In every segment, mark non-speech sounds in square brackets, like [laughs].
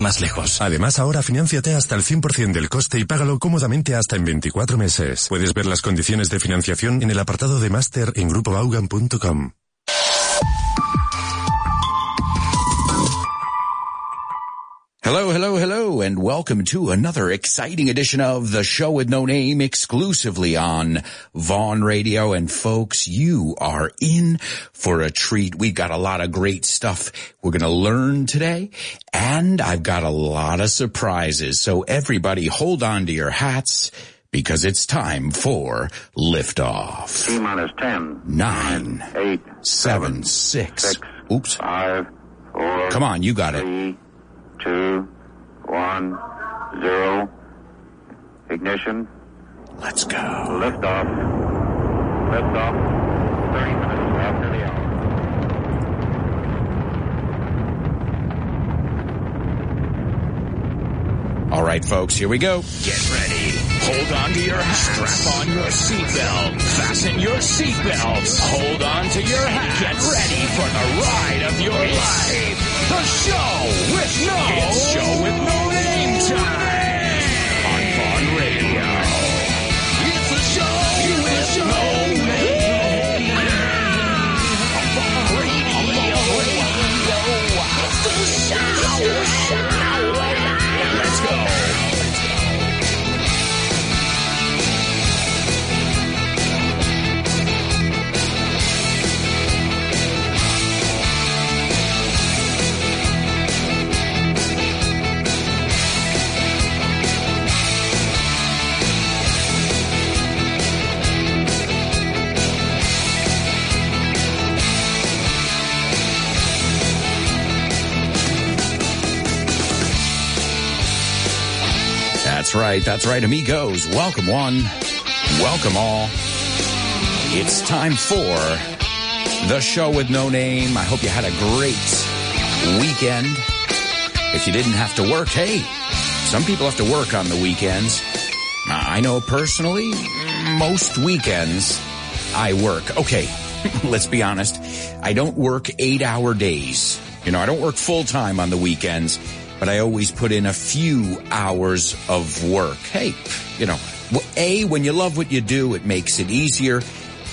más lejos. Además, ahora financiate hasta el 100% del coste y págalo cómodamente hasta en 24 meses. Puedes ver las condiciones de financiación en el apartado de máster en grupobaugan.com. Hello, hello, hello, and welcome to another exciting edition of the show with no name exclusively on Vaughan Radio. And folks, you are in for a treat. We've got a lot of great stuff we're going to learn today, and I've got a lot of surprises. So everybody hold on to your hats because it's time for liftoff. T minus 10, Nine, 8, seven, six. six, Oops. 5, 4, Come on, you got it. 3, 2, 1, 0. Ignition. Let's go. Lift off. Liftoff. 30 minutes after the hour. All right, folks, here we go. Get ready. Hold on to your hat. Strap on your seatbelt. Fasten your seatbelts. Hold on to your hat. Get ready for the ride of your life. The show with no. It's show with no name time. Right. That's right, amigos. Welcome one. Welcome all. It's time for the show with no name. I hope you had a great weekend. If you didn't have to work, hey, some people have to work on the weekends. Uh, I know personally, most weekends I work. Okay, [laughs] let's be honest. I don't work eight hour days. You know, I don't work full time on the weekends, but I always put in a few hours of work. Hey, you know, A, when you love what you do, it makes it easier.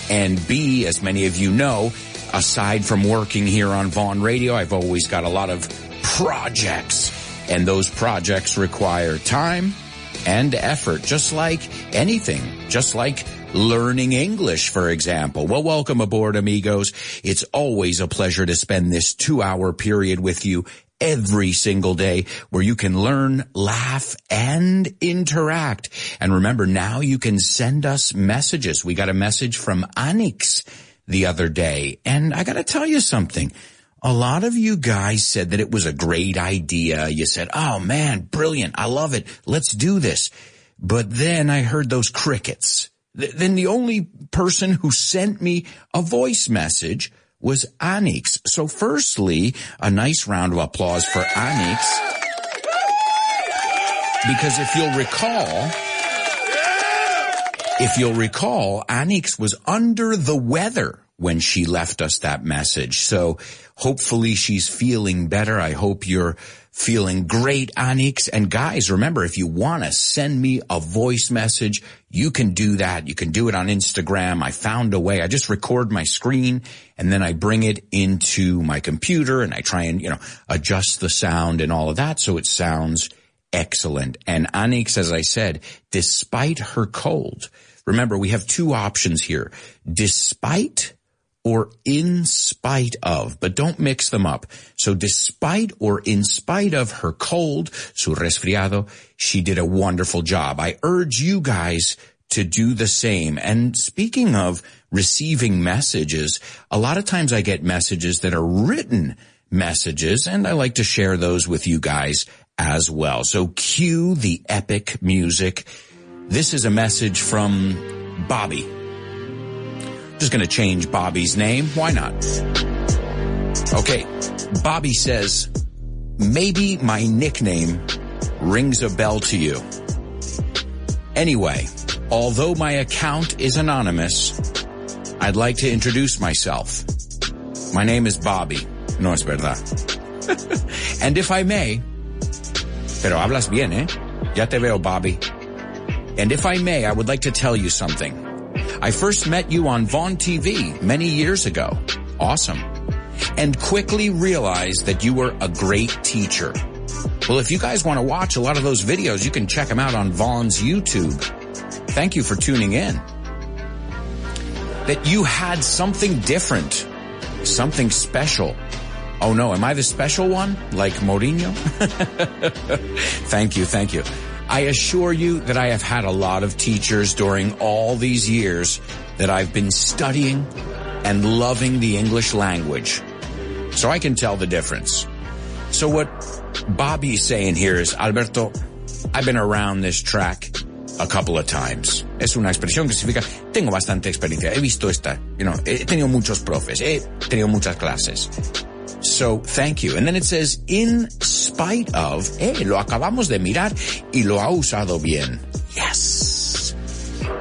And B, as many of you know, aside from working here on Vaughan Radio, I've always got a lot of projects and those projects require time and effort, just like anything, just like learning English, for example. Well, welcome aboard, amigos. It's always a pleasure to spend this two hour period with you every single day where you can learn, laugh, and interact. And remember, now you can send us messages. We got a message from Anix the other day, and I gotta tell you something. A lot of you guys said that it was a great idea. You said, oh man, brilliant. I love it. Let's do this. But then I heard those crickets. Th- then the only person who sent me a voice message was Anix. So firstly, a nice round of applause for Anix. Because if you'll recall, if you'll recall, Anix was under the weather when she left us that message. So hopefully she's feeling better. I hope you're feeling great, Anix. And guys, remember, if you want to send me a voice message, you can do that. You can do it on Instagram. I found a way. I just record my screen and then I bring it into my computer and I try and, you know, adjust the sound and all of that so it sounds excellent. And Anix, as I said, despite her cold, remember we have two options here. Despite or in spite of, but don't mix them up. So despite or in spite of her cold, su resfriado, she did a wonderful job. I urge you guys to do the same. And speaking of receiving messages, a lot of times I get messages that are written messages and I like to share those with you guys as well. So cue the epic music. This is a message from Bobby. Just gonna change Bobby's name. Why not? Okay. Bobby says, maybe my nickname rings a bell to you. Anyway, although my account is anonymous, I'd like to introduce myself. My name is Bobby. No es verdad. [laughs] and if I may, Pero hablas bien, eh? Ya te veo, Bobby. And if I may, I would like to tell you something. I first met you on Vaughan TV many years ago. Awesome. And quickly realized that you were a great teacher. Well, if you guys want to watch a lot of those videos, you can check them out on Vaughan's YouTube. Thank you for tuning in. That you had something different, something special. Oh no, am I the special one? Like Mourinho? [laughs] thank you, thank you. I assure you that I have had a lot of teachers during all these years that I've been studying and loving the English language. So I can tell the difference. So what Bobby's saying here is, Alberto, I've been around this track a couple of times. Es una expresión que significa, tengo bastante experiencia, he visto esta, you know, he tenido muchos profes, he tenido muchas clases. So thank you. And then it says, in spite of, eh, lo acabamos de mirar y lo ha usado bien. Yes.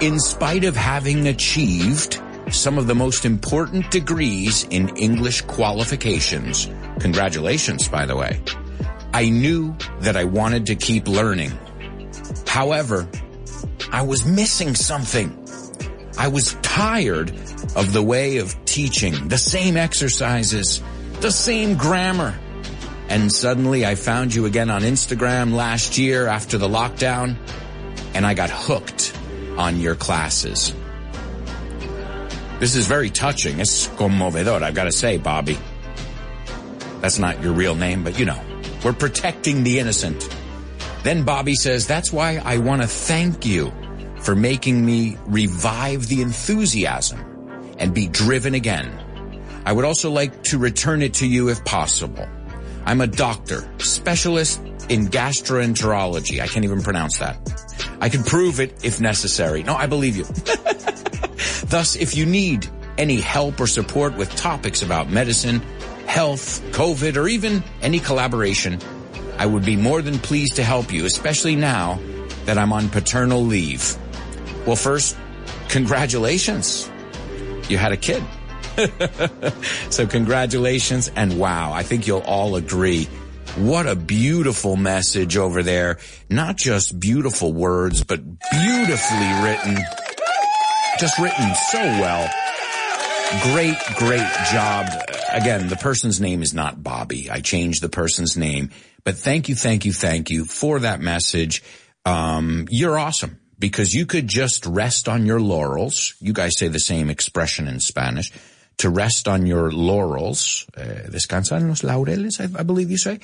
In spite of having achieved some of the most important degrees in English qualifications. Congratulations, by the way. I knew that I wanted to keep learning. However, I was missing something. I was tired of the way of teaching, the same exercises, the same grammar. And suddenly I found you again on Instagram last year after the lockdown and I got hooked on your classes. This is very touching. It's conmovedor, I've got to say, Bobby. That's not your real name, but you know, we're protecting the innocent. Then Bobby says, that's why I want to thank you for making me revive the enthusiasm and be driven again. I would also like to return it to you if possible. I'm a doctor, specialist in gastroenterology. I can't even pronounce that. I can prove it if necessary. No, I believe you. [laughs] Thus, if you need any help or support with topics about medicine, health, COVID, or even any collaboration, I would be more than pleased to help you, especially now that I'm on paternal leave. Well, first, congratulations. You had a kid. [laughs] so congratulations and wow, I think you'll all agree. What a beautiful message over there. Not just beautiful words, but beautifully written. Just written so well. Great, great job. Again, the person's name is not Bobby. I changed the person's name, but thank you, thank you, thank you for that message. Um, you're awesome because you could just rest on your laurels. You guys say the same expression in Spanish to rest on your laurels. Uh, descansa en los laureles, I, I believe you say.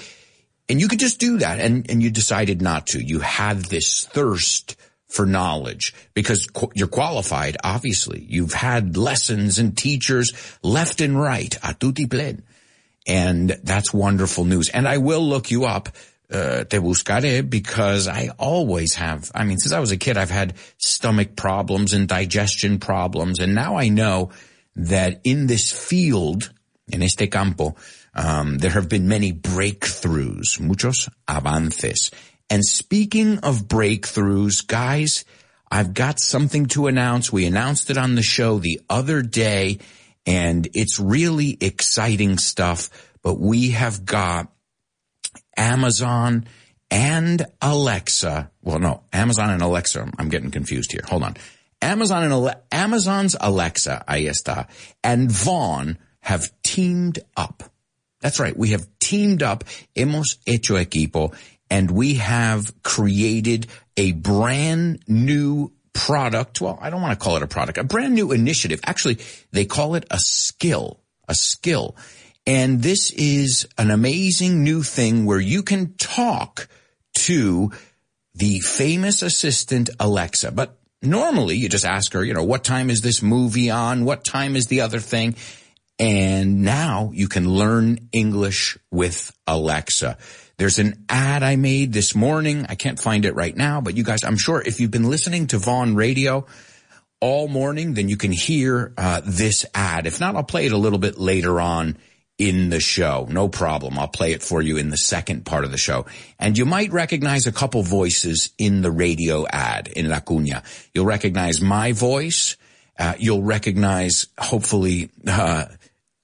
And you could just do that and, and you decided not to. You had this thirst for knowledge because qu- you're qualified, obviously. You've had lessons and teachers left and right, a tutti plen. And that's wonderful news. And I will look you up, uh, te buscaré because I always have, I mean, since I was a kid, I've had stomach problems and digestion problems. And now I know that in this field, en este campo, um, there have been many breakthroughs, muchos avances. And speaking of breakthroughs, guys, I've got something to announce. We announced it on the show the other day and it's really exciting stuff, but we have got Amazon and Alexa. Well, no, Amazon and Alexa. I'm getting confused here. Hold on. Amazon and Amazon's Alexa, ahí está, and Vaughan have teamed up. That's right. We have teamed up. Hemos hecho equipo and we have created a brand new product. Well, I don't want to call it a product, a brand new initiative. Actually, they call it a skill, a skill. And this is an amazing new thing where you can talk to the famous assistant Alexa, but normally you just ask her, you know, what time is this movie on? What time is the other thing? And now you can learn English with Alexa. There's an ad I made this morning. I can't find it right now, but you guys, I'm sure if you've been listening to Vaughan Radio all morning, then you can hear uh, this ad. If not, I'll play it a little bit later on in the show. No problem. I'll play it for you in the second part of the show. And you might recognize a couple voices in the radio ad in La Cunha. You'll recognize my voice. Uh, you'll recognize, hopefully, uh,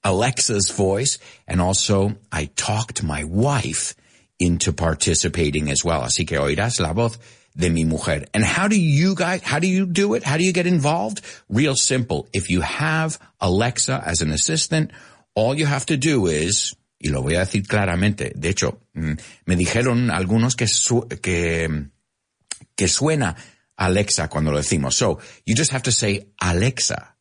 Alexa's voice. And also, I talked my wife into participating as well. Así que oirás la voz de mi mujer. And how do you guys, how do you do it? How do you get involved? Real simple. If you have Alexa as an assistant, all you have to do is, y lo voy a decir claramente, de hecho, mm, me dijeron algunos que, su, que, que suena Alexa cuando lo decimos. So, you just have to say, Alexa,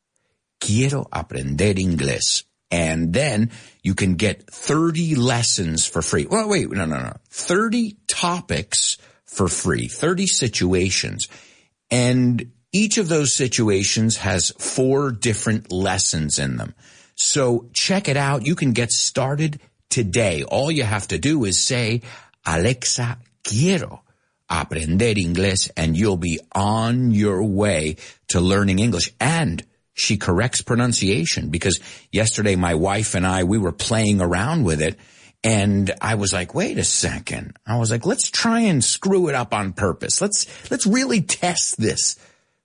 quiero aprender inglés. And then you can get 30 lessons for free. Well, wait, no, no, no. 30 topics for free, 30 situations. And each of those situations has four different lessons in them. So check it out. You can get started today. All you have to do is say, Alexa, quiero aprender inglés and you'll be on your way to learning English. And she corrects pronunciation because yesterday my wife and I, we were playing around with it and I was like, wait a second. I was like, let's try and screw it up on purpose. Let's, let's really test this.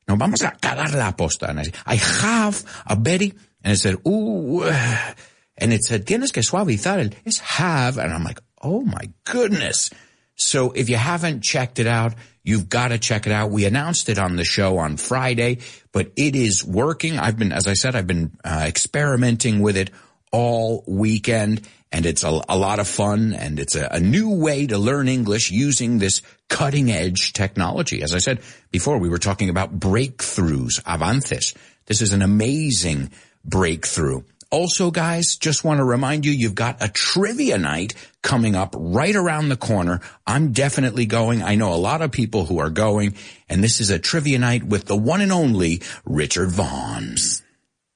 No, vamos a cagar la posta. And I said, I have a Betty. And it said, ooh, and it said, tienes que suavizar el, have. And I'm like, oh my goodness. So if you haven't checked it out, you've got to check it out. We announced it on the show on Friday, but it is working. I've been, as I said, I've been uh, experimenting with it all weekend and it's a, a lot of fun and it's a, a new way to learn English using this cutting edge technology. As I said before, we were talking about breakthroughs, avances. This is an amazing breakthrough. Also, guys, just want to remind you, you've got a trivia night coming up right around the corner. I'm definitely going. I know a lot of people who are going, and this is a trivia night with the one and only Richard Vaughan.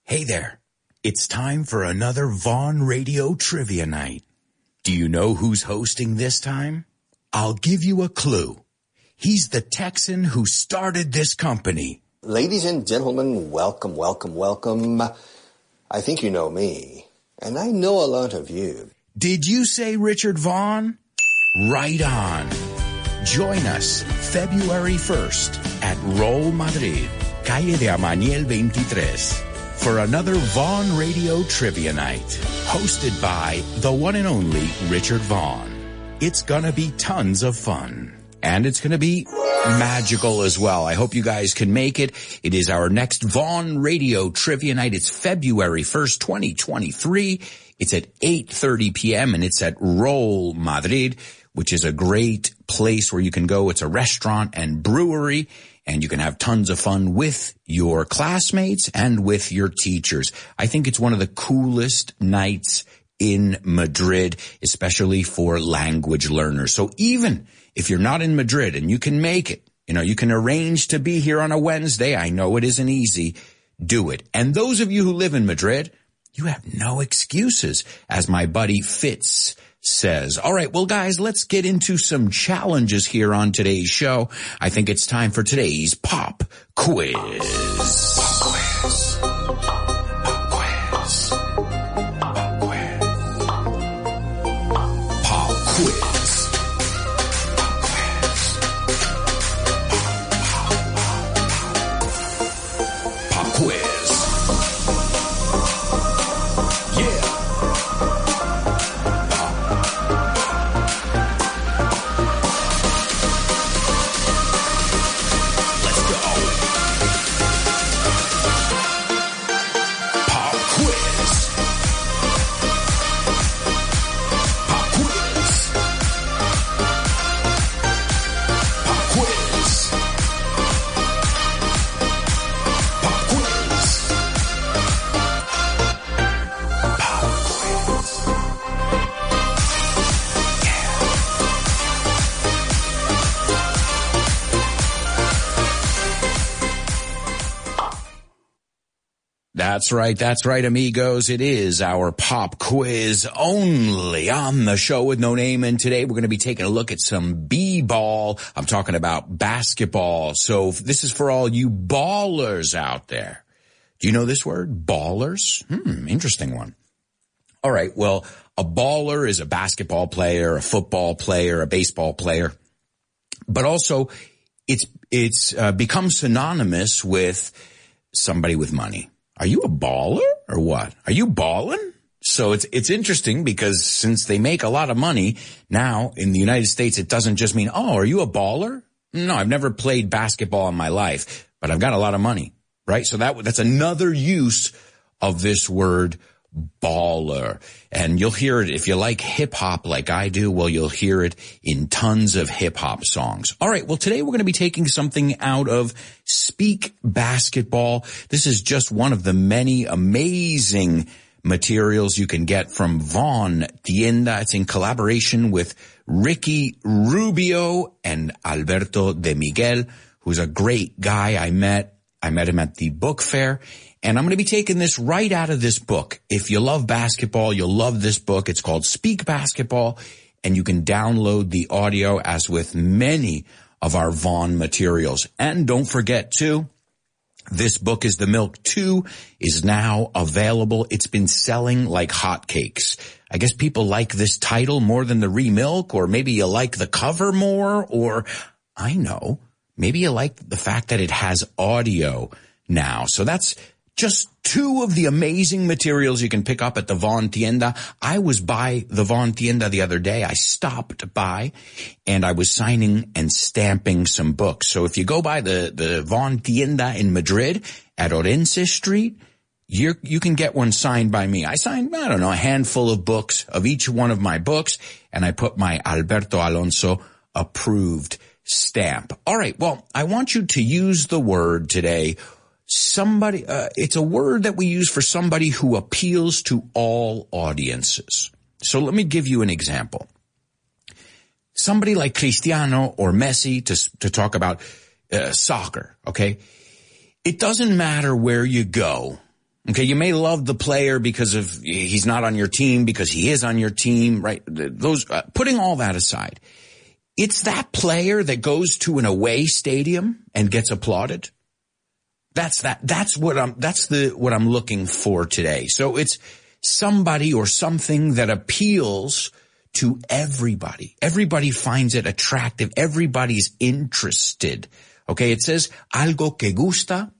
Hey there. It's time for another Vaughan Radio Trivia Night. Do you know who's hosting this time? I'll give you a clue. He's the Texan who started this company. Ladies and gentlemen, welcome, welcome, welcome. I think you know me, and I know a lot of you. Did you say Richard Vaughan? Right on. Join us February 1st at Roll Madrid, Calle de Amaniel 23, for another Vaughan Radio Trivia Night, hosted by the one and only Richard Vaughan. It's gonna be tons of fun. And it's gonna be magical as well. I hope you guys can make it. It is our next Vaughan Radio Trivia Night. It's February 1st, 2023. It's at 8.30 p.m. and it's at Roll Madrid, which is a great place where you can go. It's a restaurant and brewery and you can have tons of fun with your classmates and with your teachers. I think it's one of the coolest nights in Madrid, especially for language learners. So even if you're not in Madrid and you can make it, you know, you can arrange to be here on a Wednesday. I know it isn't easy. Do it. And those of you who live in Madrid, you have no excuses, as my buddy Fitz says. All right, well guys, let's get into some challenges here on today's show. I think it's time for today's pop quiz. Pop quiz. That's right. That's right, amigos. It is our pop quiz only on the show with no name. And today we're going to be taking a look at some B-ball. I'm talking about basketball. So this is for all you ballers out there. Do you know this word? Ballers? Hmm, interesting one. All right. Well, a baller is a basketball player, a football player, a baseball player, but also it's, it's uh, become synonymous with somebody with money. Are you a baller or what? Are you balling? So it's, it's interesting because since they make a lot of money now in the United States, it doesn't just mean, oh, are you a baller? No, I've never played basketball in my life, but I've got a lot of money, right? So that, that's another use of this word baller. And you'll hear it if you like hip hop like I do. Well, you'll hear it in tons of hip hop songs. All right. Well, today we're going to be taking something out of Speak Basketball. This is just one of the many amazing materials you can get from Vaughan Tienda. It's in collaboration with Ricky Rubio and Alberto de Miguel, who's a great guy I met. I met him at the book fair and I'm going to be taking this right out of this book. If you love basketball, you'll love this book. It's called Speak Basketball and you can download the audio as with many of our Vaughan materials. And don't forget too, this book is the milk two is now available. It's been selling like hotcakes. I guess people like this title more than the remilk or maybe you like the cover more or I know, maybe you like the fact that it has audio now. So that's, just two of the amazing materials you can pick up at the Vaughan Tienda. I was by the Vaughan Tienda the other day. I stopped by and I was signing and stamping some books. So if you go by the, the Vaughan Tienda in Madrid at Orense Street, you you can get one signed by me. I signed, I don't know, a handful of books of each one of my books and I put my Alberto Alonso approved stamp. All right. Well, I want you to use the word today somebody, uh, it's a word that we use for somebody who appeals to all audiences. So let me give you an example. Somebody like Cristiano or Messi to, to talk about uh, soccer, okay? It doesn't matter where you go. Okay, you may love the player because of he's not on your team because he is on your team, right? Those uh, putting all that aside. It's that player that goes to an away stadium and gets applauded. That's that, that's what I'm, that's the, what I'm looking for today. So it's somebody or something that appeals to everybody. Everybody finds it attractive. Everybody's interested. Okay. It says algo que gusta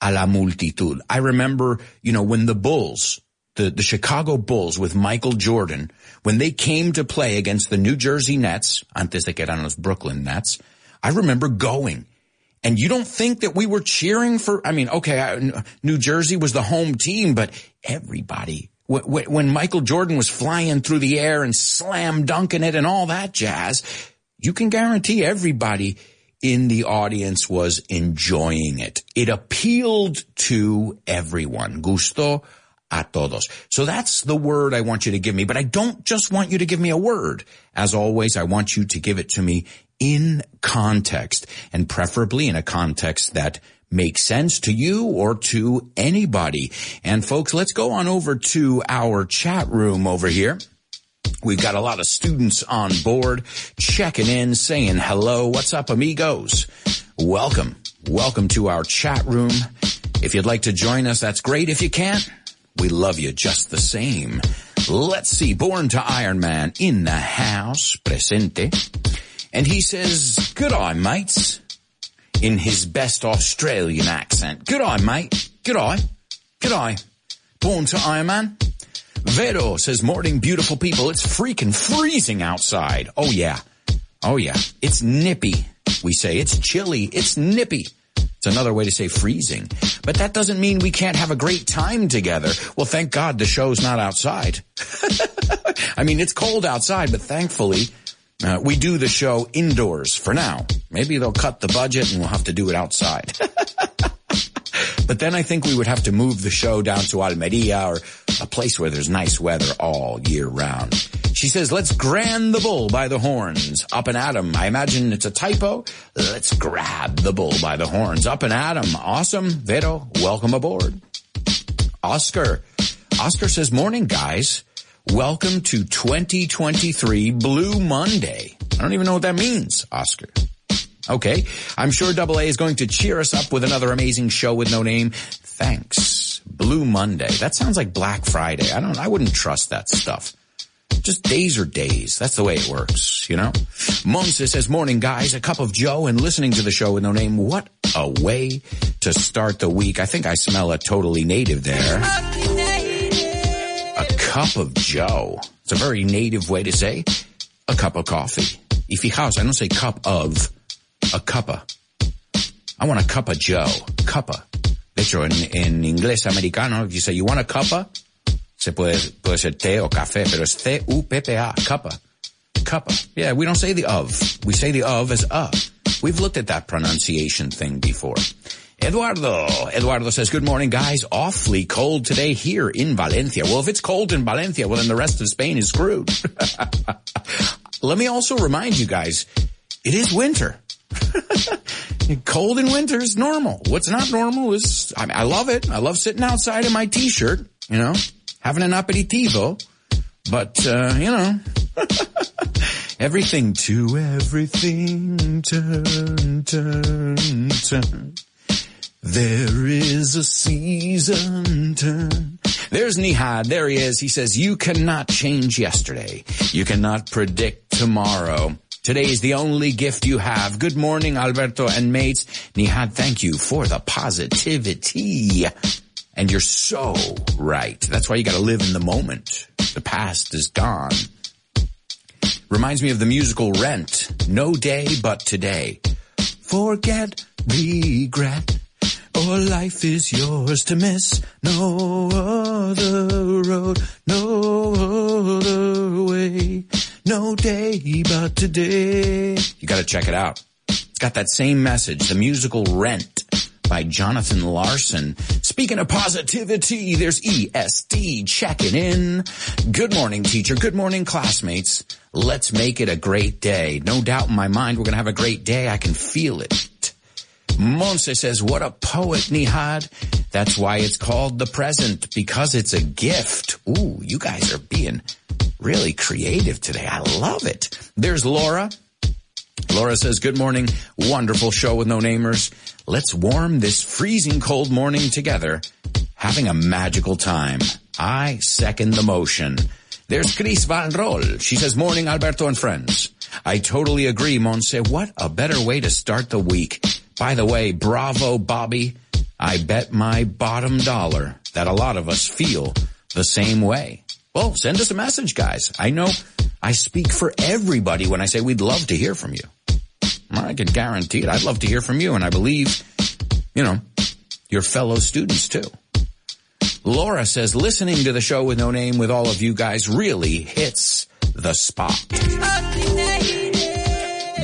a la multitud. I remember, you know, when the Bulls, the, the Chicago Bulls with Michael Jordan, when they came to play against the New Jersey Nets, antes de que eran los Brooklyn Nets, I remember going and you don't think that we were cheering for, I mean, okay, New Jersey was the home team, but everybody, when Michael Jordan was flying through the air and slam dunking it and all that jazz, you can guarantee everybody in the audience was enjoying it. It appealed to everyone. Gusto a todos. So that's the word I want you to give me, but I don't just want you to give me a word. As always, I want you to give it to me in context and preferably in a context that makes sense to you or to anybody. And folks, let's go on over to our chat room over here. We've got a lot of students on board checking in, saying hello. What's up, amigos? Welcome. Welcome to our chat room. If you'd like to join us, that's great. If you can't, we love you just the same. Let's see. Born to Iron Man in the house. Presente. And he says, good eye, mates. In his best Australian accent. Good eye, mate. Good eye. Good eye. Born to Iron Man. Vero says, morning, beautiful people. It's freaking freezing outside. Oh yeah. Oh yeah. It's nippy. We say it's chilly. It's nippy. It's another way to say freezing. But that doesn't mean we can't have a great time together. Well, thank God the show's not outside. [laughs] I mean, it's cold outside, but thankfully uh, we do the show indoors for now. Maybe they'll cut the budget and we'll have to do it outside. [laughs] but then I think we would have to move the show down to Almeria or a place where there's nice weather all year round. She says, let's grand the bull by the horns. Up and at 'em. I imagine it's a typo. Let's grab the bull by the horns. Up and at 'em. Awesome. Vero, welcome aboard. Oscar. Oscar says, morning guys. Welcome to 2023 Blue Monday. I don't even know what that means, Oscar. Okay. I'm sure Double A is going to cheer us up with another amazing show with no name. Thanks. Blue Monday. That sounds like Black Friday. I don't, I wouldn't trust that stuff. Just days are days. That's the way it works, you know? Monse says, morning guys, a cup of Joe and listening to the show with no name. What a way to start the week. I think I smell a totally native there. Cup of Joe. It's a very native way to say a cup of coffee. Y fijaos, I don't say cup of, a cuppa. I want a cup of Joe. Cuppa. De hecho, en, en inglés americano, if you say you want a cuppa, se puede, puede ser té o café, pero es C-U-P-P-A, cuppa. Cuppa. Yeah, we don't say the of. We say the of as a. We've looked at that pronunciation thing before. Eduardo. Eduardo says, good morning, guys. Awfully cold today here in Valencia. Well, if it's cold in Valencia, well, then the rest of Spain is screwed. [laughs] Let me also remind you guys, it is winter. [laughs] cold in winter is normal. What's not normal is, I, mean, I love it. I love sitting outside in my t-shirt, you know, having an aperitivo. But, uh, you know, [laughs] everything to everything, turn, turn, turn. There is a season turn. There's Nihad. There he is. He says, you cannot change yesterday. You cannot predict tomorrow. Today is the only gift you have. Good morning, Alberto and mates. Nihad, thank you for the positivity. And you're so right. That's why you gotta live in the moment. The past is gone. Reminds me of the musical Rent. No day but today. Forget, regret, or life is yours to miss. No other road, no other way. No day but today. You gotta check it out. It's got that same message, the musical Rent by Jonathan Larson. Speaking of positivity, there's ESD checking in. Good morning, teacher. Good morning, classmates. Let's make it a great day. No doubt in my mind we're going to have a great day. I can feel it. Monse says, what a poet, Nihad. That's why it's called the present, because it's a gift. Ooh, you guys are being really creative today. I love it. There's Laura. Laura says, good morning. Wonderful show with no namers. Let's warm this freezing cold morning together, having a magical time. I second the motion. There's Chris Van Roll. She says, morning, Alberto and friends. I totally agree, Monse. What a better way to start the week. By the way, bravo, Bobby. I bet my bottom dollar that a lot of us feel the same way. Well, send us a message, guys. I know I speak for everybody when I say we'd love to hear from you. I can guarantee it. I'd love to hear from you, and I believe, you know, your fellow students too. Laura says, listening to the show with no name with all of you guys really hits the spot.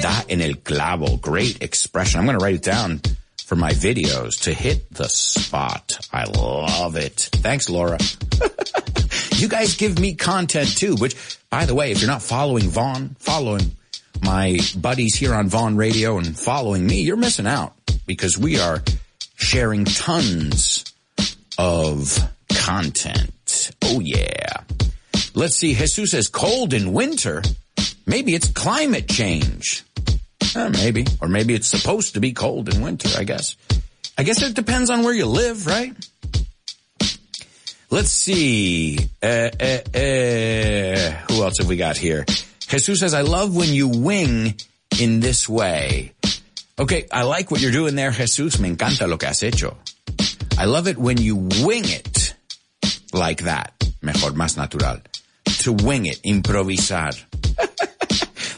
Da en el clavo. Great expression. I'm going to write it down for my videos to hit the spot. I love it. Thanks, Laura. [laughs] you guys give me content too, which, by the way, if you're not following Vaughan, following my buddies here on Vaughan Radio and following me, you're missing out because we are sharing tons of content. Oh yeah. Let's see. Jesus says cold in winter. Maybe it's climate change. Maybe. Or maybe it's supposed to be cold in winter, I guess. I guess it depends on where you live, right? Let's see. Uh, uh, uh, who else have we got here? Jesus says, I love when you wing in this way. Okay, I like what you're doing there, Jesus. Me encanta lo que has hecho. I love it when you wing it like that. Mejor, más natural. To wing it, improvisar. [laughs]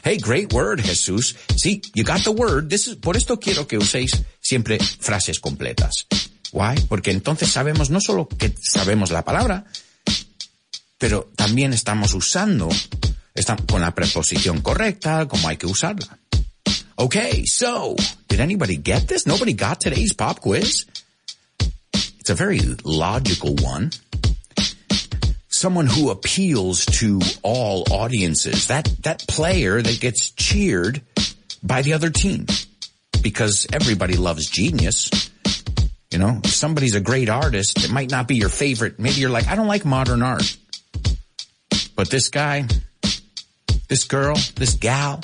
hey, great word, Jesus. See, you got the word. This is, por esto quiero que uséis siempre frases completas. Why? Porque entonces sabemos no solo que sabemos la palabra, pero también estamos usando está con la preposición correcta, como hay que usarla. Okay, so, did anybody get this? Nobody got today's pop quiz? It's a very logical one. Someone who appeals to all audiences. That, that player that gets cheered by the other team. Because everybody loves genius. You know, if somebody's a great artist, it might not be your favorite. Maybe you're like, I don't like modern art. But this guy, this girl, this gal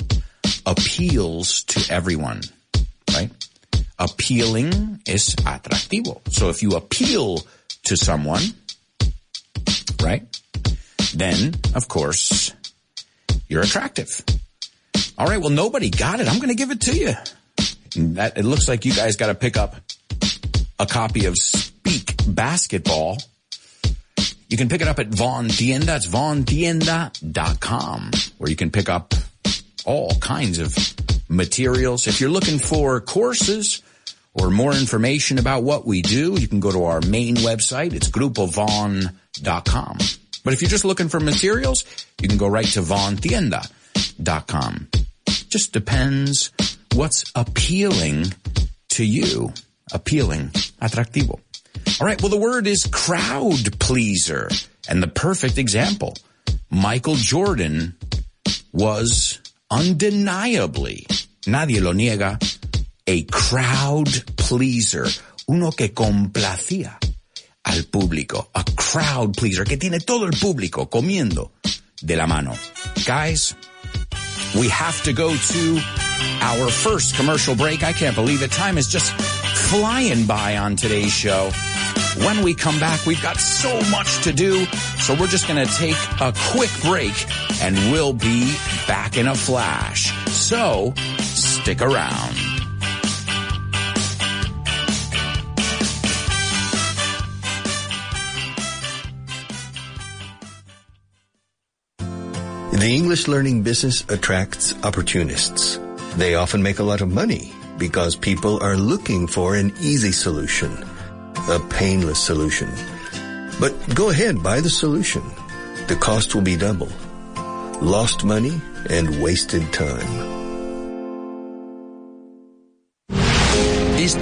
appeals to everyone, right? Appealing is atractivo. So if you appeal to someone, right? Then, of course, you're attractive. All right. Well, nobody got it. I'm going to give it to you. That, it looks like you guys got to pick up a copy of Speak Basketball You can pick it up at Vaughan Tienda. That's vaughantienda.com where you can pick up all kinds of materials. If you're looking for courses or more information about what we do, you can go to our main website. It's grupovaughan.com. But if you're just looking for materials, you can go right to vaughantienda.com. Just depends what's appealing to you. Appealing, atractivo. All right. Well, the word is crowd pleaser. And the perfect example, Michael Jordan was undeniably, nadie lo niega, a crowd pleaser. Uno que complacía al público. A crowd pleaser que tiene todo el público comiendo de la mano. Guys, we have to go to our first commercial break. I can't believe it. Time is just flying by on today's show. When we come back, we've got so much to do. So we're just going to take a quick break and we'll be back in a flash. So stick around. The English learning business attracts opportunists. They often make a lot of money because people are looking for an easy solution, a painless solution. But go ahead, buy the solution. The cost will be double. Lost money and wasted time.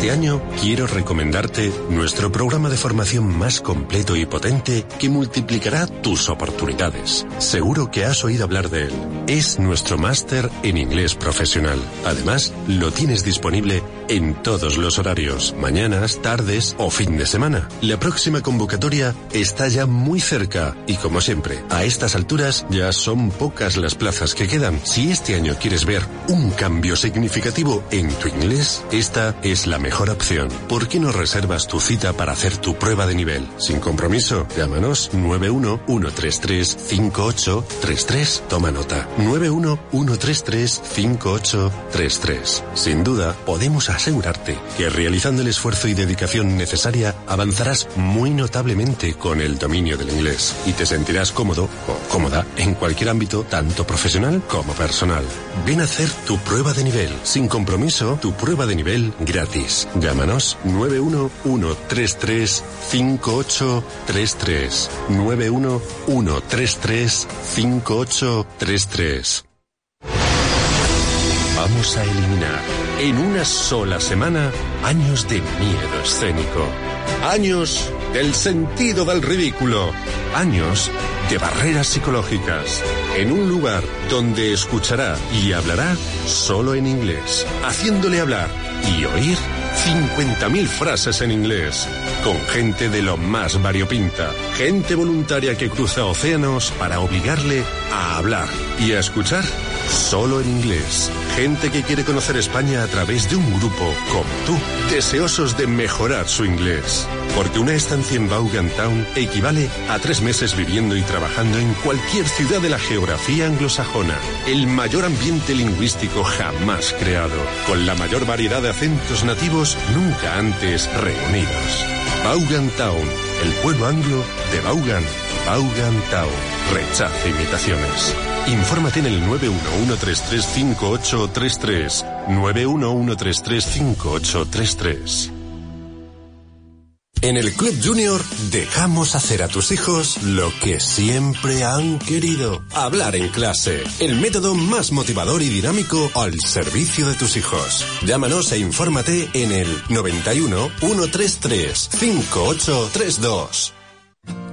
Este año quiero recomendarte nuestro programa de formación más completo y potente que multiplicará tus oportunidades. Seguro que has oído hablar de él. Es nuestro máster en inglés profesional. Además, lo tienes disponible en todos los horarios, mañanas, tardes o fin de semana. La próxima convocatoria está ya muy cerca y como siempre, a estas alturas ya son pocas las plazas que quedan. Si este año quieres ver un cambio significativo en tu inglés, esta es la mejor opción. ¿Por qué no reservas tu cita para hacer tu prueba de nivel? Sin compromiso, llámanos 911335833. Toma nota. 911335833. Sin duda, podemos asegurarte que realizando el esfuerzo y dedicación necesaria avanzarás muy notablemente con el dominio del inglés y te sentirás cómodo o cómoda en cualquier ámbito, tanto profesional como personal. Ven a hacer tu prueba de nivel. Sin compromiso, tu prueba de nivel gratis. Llámanos 911335833. 911335833. Vamos a eliminar en una sola semana años de miedo escénico, años del sentido del ridículo, años de barreras psicológicas, en un lugar donde escuchará y hablará solo en inglés, haciéndole hablar y oír 50.000 frases en inglés, con gente de lo más variopinta, gente voluntaria que cruza océanos para obligarle a hablar y a escuchar solo en inglés, gente que quiere conocer España a través de un grupo como tú, deseosos de mejorar su inglés. Porque una estancia en Vaughan Town equivale a tres meses viviendo y trabajando en cualquier ciudad de la geografía anglosajona. El mayor ambiente lingüístico jamás creado, con la mayor variedad de acentos nativos nunca antes reunidos. Vaughan Town, el pueblo anglo de Vaughan. Vaughan Town. Rechaza imitaciones. Infórmate en el 911335833. 911335833. En el Club Junior dejamos hacer a tus hijos lo que siempre han querido. Hablar en clase. El método más motivador y dinámico al servicio de tus hijos. Llámanos e infórmate en el 91 133 5832.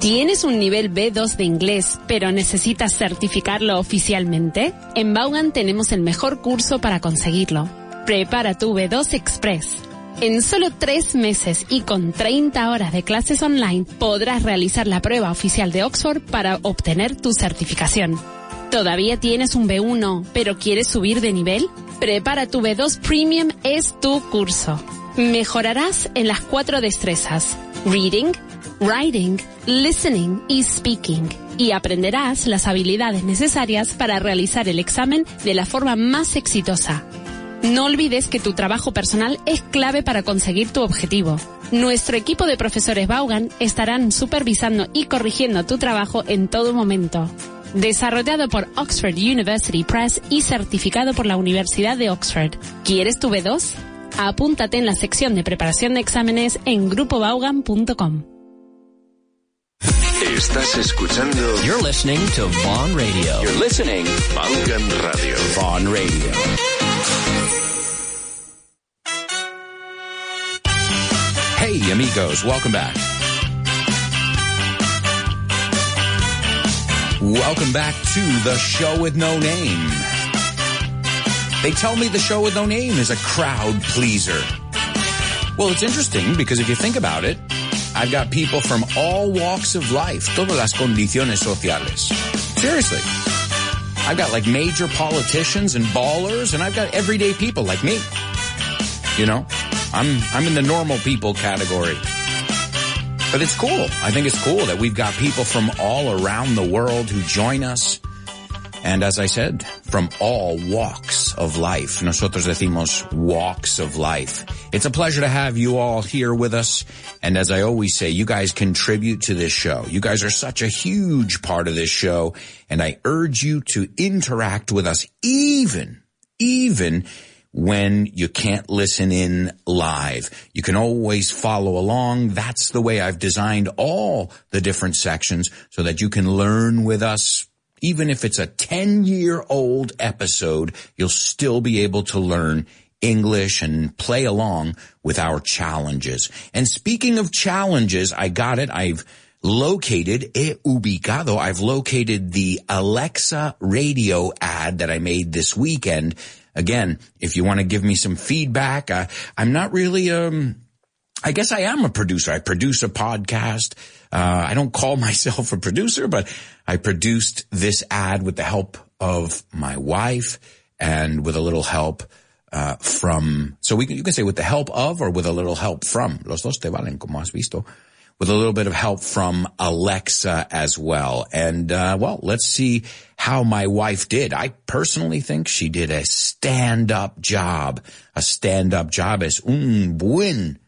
¿Tienes un nivel B2 de inglés, pero necesitas certificarlo oficialmente? En Vaughan tenemos el mejor curso para conseguirlo. Prepara tu B2 Express. En solo tres meses y con 30 horas de clases online podrás realizar la prueba oficial de Oxford para obtener tu certificación. ¿Todavía tienes un B1 pero quieres subir de nivel? Prepara tu B2 Premium es tu curso. Mejorarás en las cuatro destrezas. Reading, writing, listening y speaking. Y aprenderás las habilidades necesarias para realizar el examen de la forma más exitosa. No olvides que tu trabajo personal es clave para conseguir tu objetivo. Nuestro equipo de profesores Vaughan estarán supervisando y corrigiendo tu trabajo en todo momento. Desarrollado por Oxford University Press y certificado por la Universidad de Oxford. ¿Quieres tu B2? Apúntate en la sección de preparación de exámenes en grupobaugan.com. Estás escuchando You're listening to Vaughan Radio. You're listening Vaughan Radio. Vaughan Radio. Hey, amigos, welcome back. Welcome back to the show with no name. They tell me the show with no name is a crowd pleaser. Well, it's interesting because if you think about it, I've got people from all walks of life, todas las condiciones sociales. Seriously. I've got like major politicians and ballers, and I've got everyday people like me. You know, I'm, I'm in the normal people category. But it's cool. I think it's cool that we've got people from all around the world who join us. And as I said, from all walks of life. Nosotros decimos walks of life. It's a pleasure to have you all here with us. And as I always say, you guys contribute to this show. You guys are such a huge part of this show. And I urge you to interact with us even, even when you can't listen in live. You can always follow along. That's the way I've designed all the different sections so that you can learn with us. Even if it's a 10 year old episode, you'll still be able to learn English and play along with our challenges. And speaking of challenges, I got it. I've located, he ubicado, I've located the Alexa radio ad that I made this weekend. Again, if you want to give me some feedback, uh, I'm not really, um, I guess I am a producer. I produce a podcast. Uh, I don't call [laughs] myself a producer, but I produced this ad with the help of my wife and with a little help uh, from, so we can, you can say with the help of or with a little help from. Los dos te valen, como has visto. With a little bit of help from Alexa as well. And, uh, well, let's see how my wife did. I personally think she did a stand-up job. A stand-up job es un buen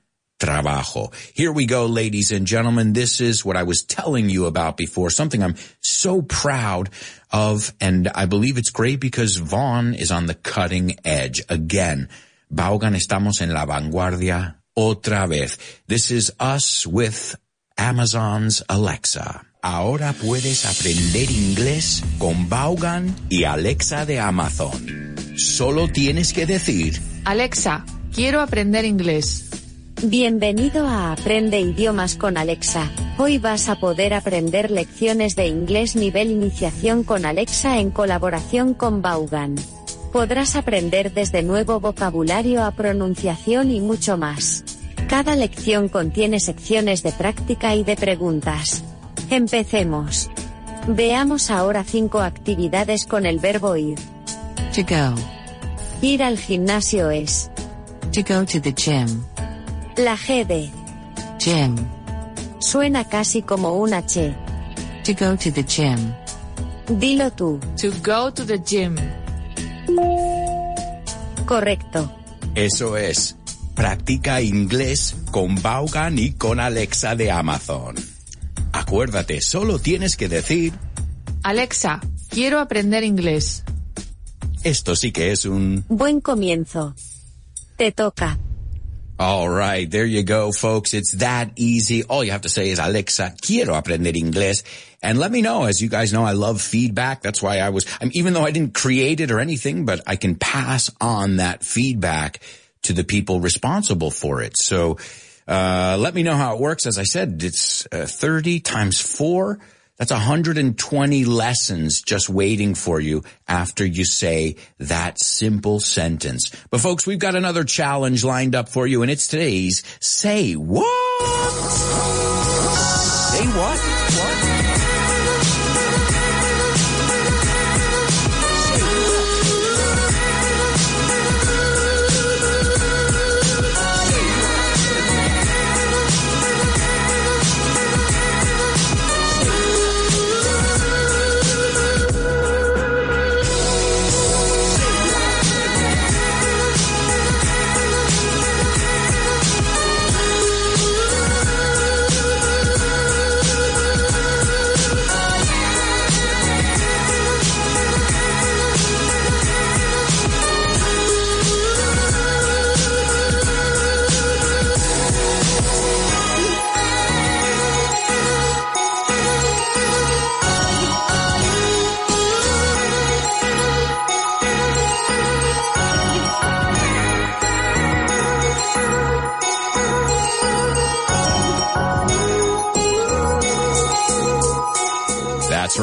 trabajo. Here we go, ladies and gentlemen. This is what I was telling you about before, something I'm so proud of, and I believe it's great because Vaughan is on the cutting edge. Again, Vaughan estamos en la vanguardia otra vez. This is us with Amazon's Alexa. Ahora puedes aprender inglés con Vaughan y Alexa de Amazon. Solo tienes que decir, Alexa, quiero aprender inglés. Bienvenido a Aprende idiomas con Alexa. Hoy vas a poder aprender lecciones de inglés nivel iniciación con Alexa en colaboración con Vaughan. Podrás aprender desde nuevo vocabulario a pronunciación y mucho más. Cada lección contiene secciones de práctica y de preguntas. Empecemos. Veamos ahora cinco actividades con el verbo ir. To go. Ir al gimnasio es. To go to the gym. La G de. Gym. Suena casi como un H. To go to the gym. Dilo tú. To go to the gym. Correcto. eso es. Practica inglés con Vaughan y con Alexa de Amazon. Acuérdate, solo tienes que decir, Alexa, quiero aprender inglés. esto sí que es un Buen comienzo. Te toca. All right, there you go, folks. It's that easy. All you have to say is, Alexa, quiero aprender inglés. And let me know. As you guys know, I love feedback. That's why I was, I even though I didn't create it or anything, but I can pass on that feedback to the people responsible for it. So, uh, let me know how it works. As I said, it's uh, 30 times four. That's 120 lessons just waiting for you after you say that simple sentence. But folks, we've got another challenge lined up for you and it's today's Say What? Say what?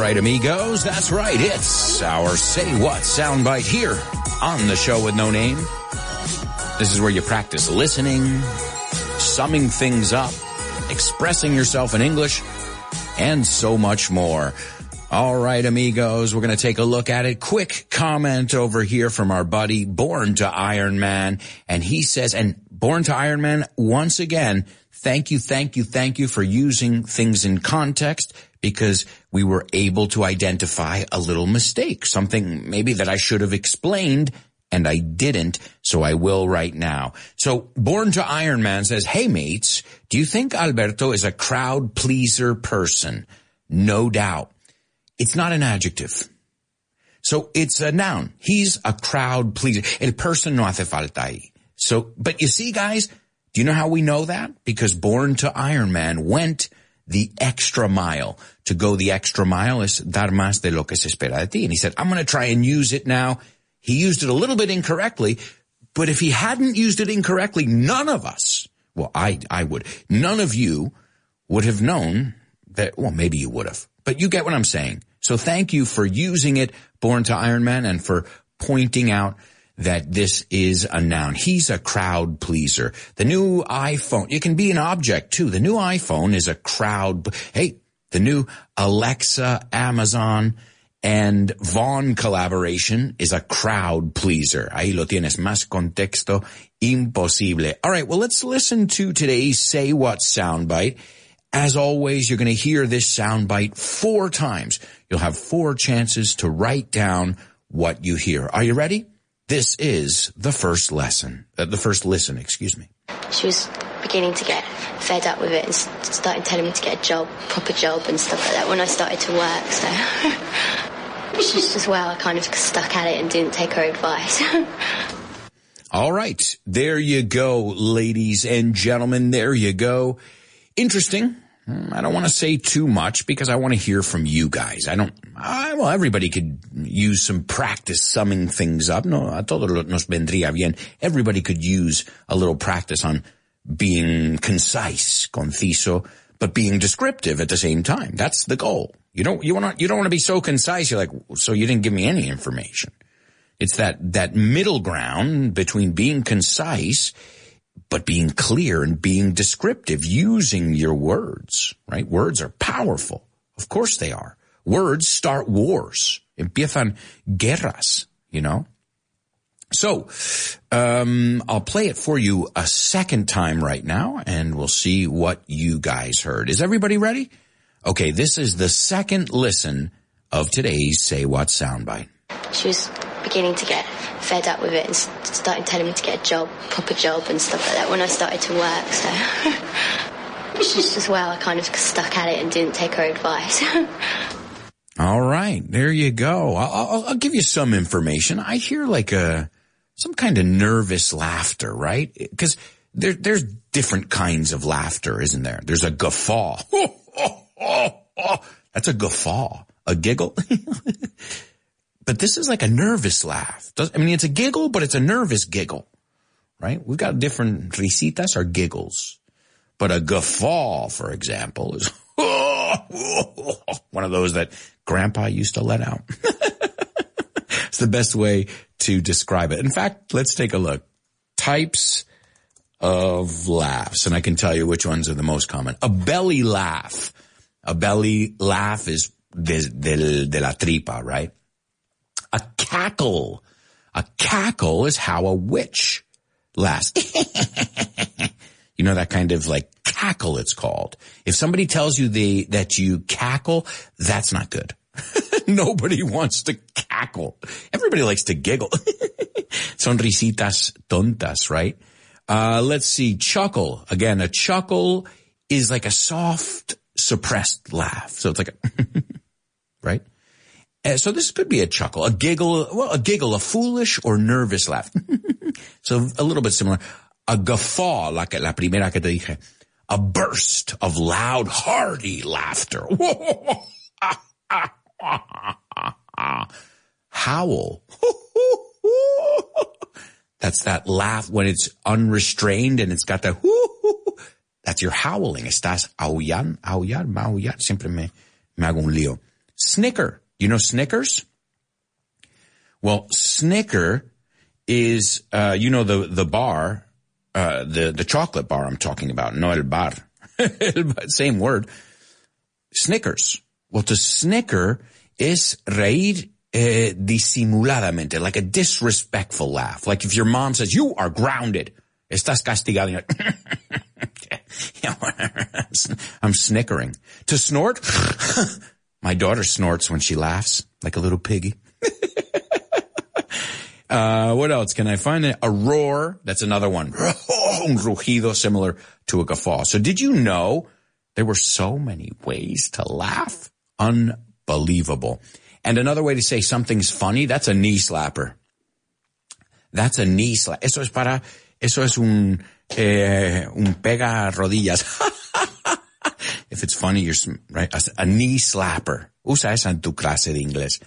Right, amigos. That's right. It's our Say What soundbite here on the show with no name. This is where you practice listening, summing things up, expressing yourself in English, and so much more. All right, amigos, we're going to take a look at it. Quick comment over here from our buddy, Born to Iron Man. And he says, and Born to Iron Man, once again, thank you, thank you, thank you for using things in context because we were able to identify a little mistake, something maybe that I should have explained and I didn't, so I will right now. So Born to Iron Man says, Hey mates, do you think Alberto is a crowd pleaser person? No doubt. It's not an adjective. So it's a noun. He's a crowd pleaser. El person no hace falta ahí. So, but you see guys, do you know how we know that? Because Born to Iron Man went the extra mile. To go the extra mile is dar más de lo que se espera de ti. And he said, I'm going to try and use it now. He used it a little bit incorrectly, but if he hadn't used it incorrectly, none of us, well, I, I would, none of you would have known that, well, maybe you would have, but you get what I'm saying. So thank you for using it, Born to Iron Man, and for pointing out that this is a noun. He's a crowd pleaser. The new iPhone, it can be an object too. The new iPhone is a crowd. Hey, the new Alexa, Amazon, and Vaughan collaboration is a crowd pleaser. Ahí lo tienes. Más contexto imposible. All right. Well, let's listen to today's Say What soundbite. As always, you're going to hear this soundbite four times. You'll have four chances to write down what you hear. Are you ready? This is the first lesson, uh, the first listen, excuse me. She was beginning to get fed up with it and started telling me to get a job, proper job and stuff like that when I started to work. So [laughs] it's just as well I kind of stuck at it and didn't take her advice. [laughs] All right. There you go, ladies and gentlemen. There you go. Interesting. Hmm, I don't want to say too much because I want to hear from you guys. I don't, I, well, everybody could use some practice summing things up. No, a todo nos vendría bien. Everybody could use a little practice on being concise, conciso, but being descriptive at the same time. That's the goal. You don't, you want to, you don't want to be so concise. You're like, so you didn't give me any information. It's that, that middle ground between being concise, but being clear and being descriptive, using your words, right? Words are powerful. Of course they are. Words start wars. Empiezan guerras, you know? So, um, I'll play it for you a second time right now and we'll see what you guys heard. Is everybody ready? Okay, this is the second listen of today's Say What soundbite. she was beginning to get fed up with it and started telling me to get a job, proper job and stuff like that when I started to work. So [laughs] just as well I kind of stuck at it and didn't take her advice. [laughs] All right, there you go. I'll, I'll, I'll give you some information. I hear like a some kind of nervous laughter, right? Because there, there's different kinds of laughter, isn't there? There's a guffaw. [laughs] That's a guffaw, a giggle. But this is like a nervous laugh. I mean, it's a giggle, but it's a nervous giggle, right? We've got different risitas or giggles, but a guffaw, for example, is [laughs] one of those that grandpa used to let out. [laughs] it's the best way to describe it. In fact, let's take a look. Types of laughs, and I can tell you which ones are the most common. A belly laugh. A belly laugh is de, de, de la tripa, right? Cackle. A cackle is how a witch laughs. you know that kind of like cackle it's called. If somebody tells you they, that you cackle, that's not good. [laughs] Nobody wants to cackle. Everybody likes to giggle. [laughs] Sonrisitas tontas, right? Uh, let's see. Chuckle. Again, a chuckle is like a soft, suppressed laugh. So it's like a, [laughs] right? Uh, so this could be a chuckle, a giggle, well, a giggle, a foolish or nervous laugh. [laughs] so a little bit similar. A guffaw, like la primera que te dije. A burst of loud, hearty laughter. [laughs] Howl. [laughs] That's that laugh when it's unrestrained and it's got that That's your howling. Estás aullando, aullar, maullar. Siempre me, me hago un lío. Snicker. You know Snickers? Well, Snicker is, uh, you know, the, the bar, uh, the, the chocolate bar I'm talking about, no [laughs] el bar. Same word. Snickers. Well, to snicker is reír eh, disimuladamente, like a disrespectful laugh. Like if your mom says, you are grounded, estás castigado. Like, [laughs] I'm snickering. To snort, [laughs] my daughter snorts when she laughs, like a little piggy. [laughs] Uh, what else can I find? A roar. That's another one. [laughs] Rugido similar to a guffaw. So did you know there were so many ways to laugh? Unbelievable. And another way to say something's funny, that's a knee slapper. That's a knee slap. Eso es para, eso es un, eh, un pega rodillas. [laughs] if it's funny, you're, right? A, a knee slapper. Usa esa en tu clase de inglés.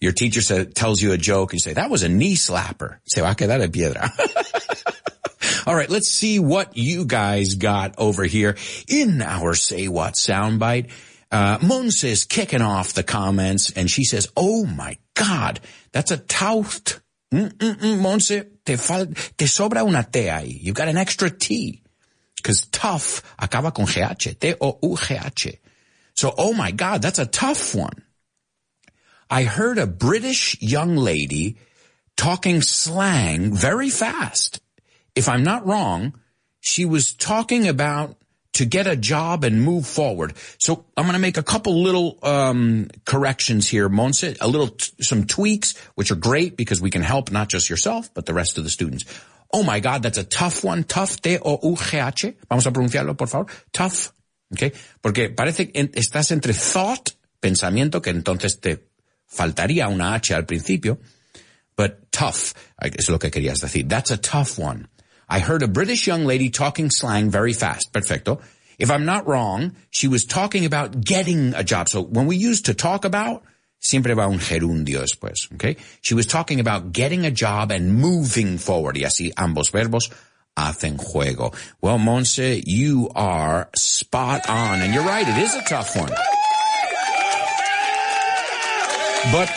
Your teacher said, tells you a joke, and you say, that was a knee slapper. Se va a quedar en piedra. [laughs] All right, let's see what you guys got over here in our Say What soundbite. Uh, Monse is kicking off the comments and she says, oh my God, that's a tout. Mm-mm-mm, Monse, te, fal- te sobra una T ahí. You've got an extra T. Cause tough acaba con GH. T-O-U-G-H. So, oh my God, that's a tough one. I heard a British young lady talking slang very fast. If I'm not wrong, she was talking about to get a job and move forward. So I'm going to make a couple little um, corrections here, Monse, a little t- some tweaks, which are great because we can help not just yourself but the rest of the students. Oh my God, that's a tough one. Tough, T-O-U-G-H. Vamos a pronunciarlo, por favor. Tough. Okay. Porque parece que estás entre thought, pensamiento, que entonces te faltaría una H al principio, but tough es lo que querías decir. That's a tough one. I heard a British young lady talking slang very fast. Perfecto. If I'm not wrong, she was talking about getting a job. So when we use to talk about, siempre va un gerundio después, okay? She was talking about getting a job and moving forward. Y así ambos verbos hacen juego. Well, Monse, you are spot on. And you're right, it is a tough one. But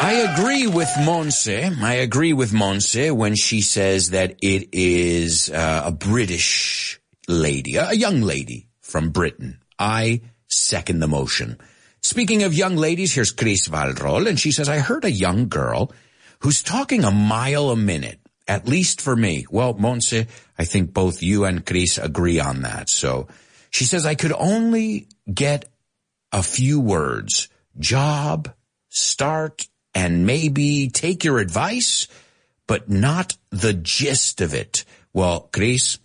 I agree with Monse. I agree with Monse when she says that it is uh, a British lady, a young lady from Britain. I second the motion. Speaking of young ladies, here's Chris Valrol, and she says, I heard a young girl who's talking a mile a minute, at least for me. Well, Monse, I think both you and Chris agree on that. So she says, I could only get a few words. Job, start, and maybe take your advice, but not the gist of it. Well, Chris,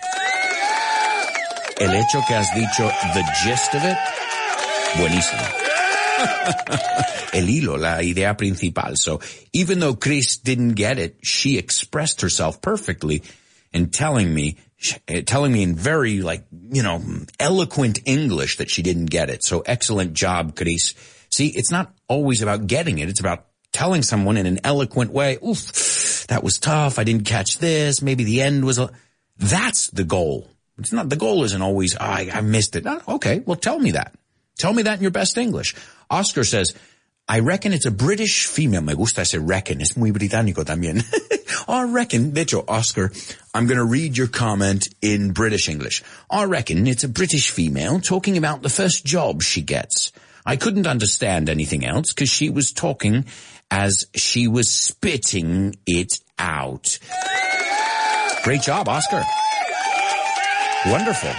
el hecho que has dicho the gist of it, buenísimo. El hilo, la idea principal. So even though Chris didn't get it, she expressed herself perfectly in telling me, eh, telling me in very like, you know, eloquent English that she didn't get it. So excellent job, Chris. See, it's not always about getting it. It's about telling someone in an eloquent way, oof, that was tough. I didn't catch this. Maybe the end was a, that's the goal. It's not, the goal isn't always, oh, I, I missed it. Okay. Well, tell me that. Tell me that in your best English. Oscar says, I reckon it's a British female. Me gusta ese reckon. Es muy británico también. [laughs] I reckon, de hecho, Oscar, I'm going to read your comment in British English. I reckon it's a British female talking about the first job she gets. I couldn't understand anything else because she was talking as she was spitting it out. Great job, Oscar. Wonderful.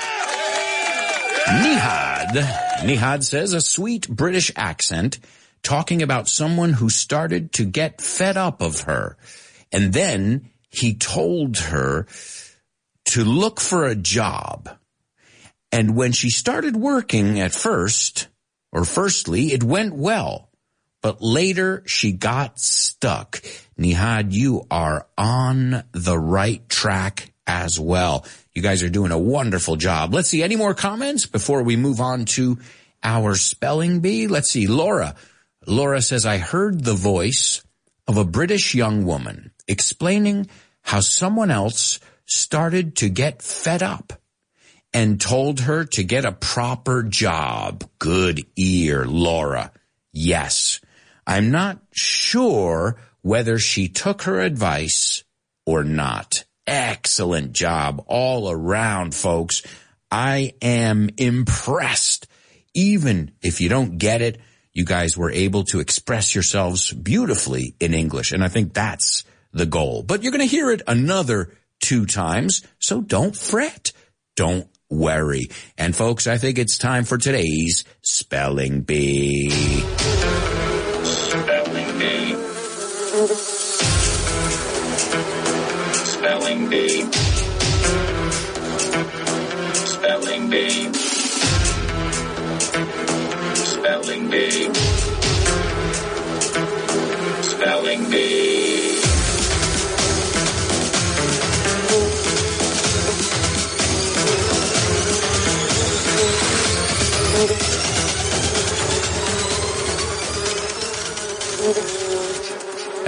Nihad. Nihad says a sweet British accent talking about someone who started to get fed up of her. And then he told her to look for a job. And when she started working at first, or firstly, it went well, but later she got stuck. Nihad, you are on the right track as well. You guys are doing a wonderful job. Let's see any more comments before we move on to our spelling bee. Let's see. Laura. Laura says, I heard the voice of a British young woman explaining how someone else started to get fed up and told her to get a proper job. Good ear, Laura. Yes. I'm not sure whether she took her advice or not. Excellent job all around, folks. I am impressed. Even if you don't get it, you guys were able to express yourselves beautifully in English. And I think that's the goal. But you're going to hear it another two times. So don't fret. Don't worry. And folks, I think it's time for today's spelling bee.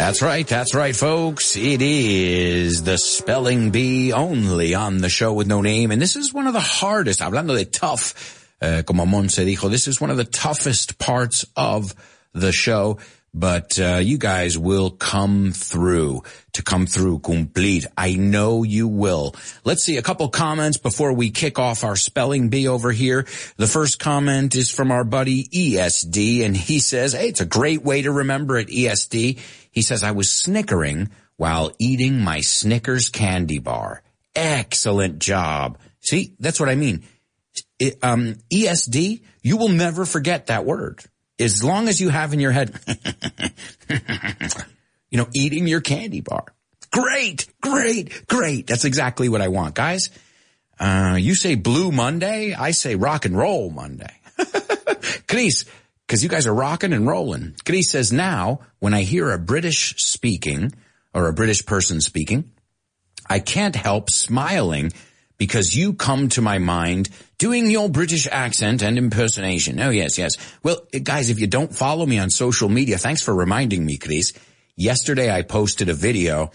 That's right. That's right, folks. It is the spelling bee only on the show with no name. And this is one of the hardest, hablando de tough, uh, como Monse dijo, this is one of the toughest parts of the show. But uh, you guys will come through to come through complete. I know you will. Let's see a couple comments before we kick off our spelling bee over here. The first comment is from our buddy ESD, and he says, "Hey, it's a great way to remember it." ESD. He says, "I was snickering while eating my Snickers candy bar. Excellent job." See, that's what I mean. It, um, ESD, you will never forget that word as long as you have in your head, [laughs] you know, eating your candy bar. Great, great, great. That's exactly what I want. Guys, uh, you say blue Monday. I say rock and roll Monday. [laughs] Chris, because you guys are rocking and rolling. Chris says now, when I hear a British speaking or a British person speaking, I can't help smiling because you come to my mind doing your British accent and impersonation. Oh, yes, yes. Well, guys, if you don't follow me on social media, thanks for reminding me, Chris. Yesterday I posted a video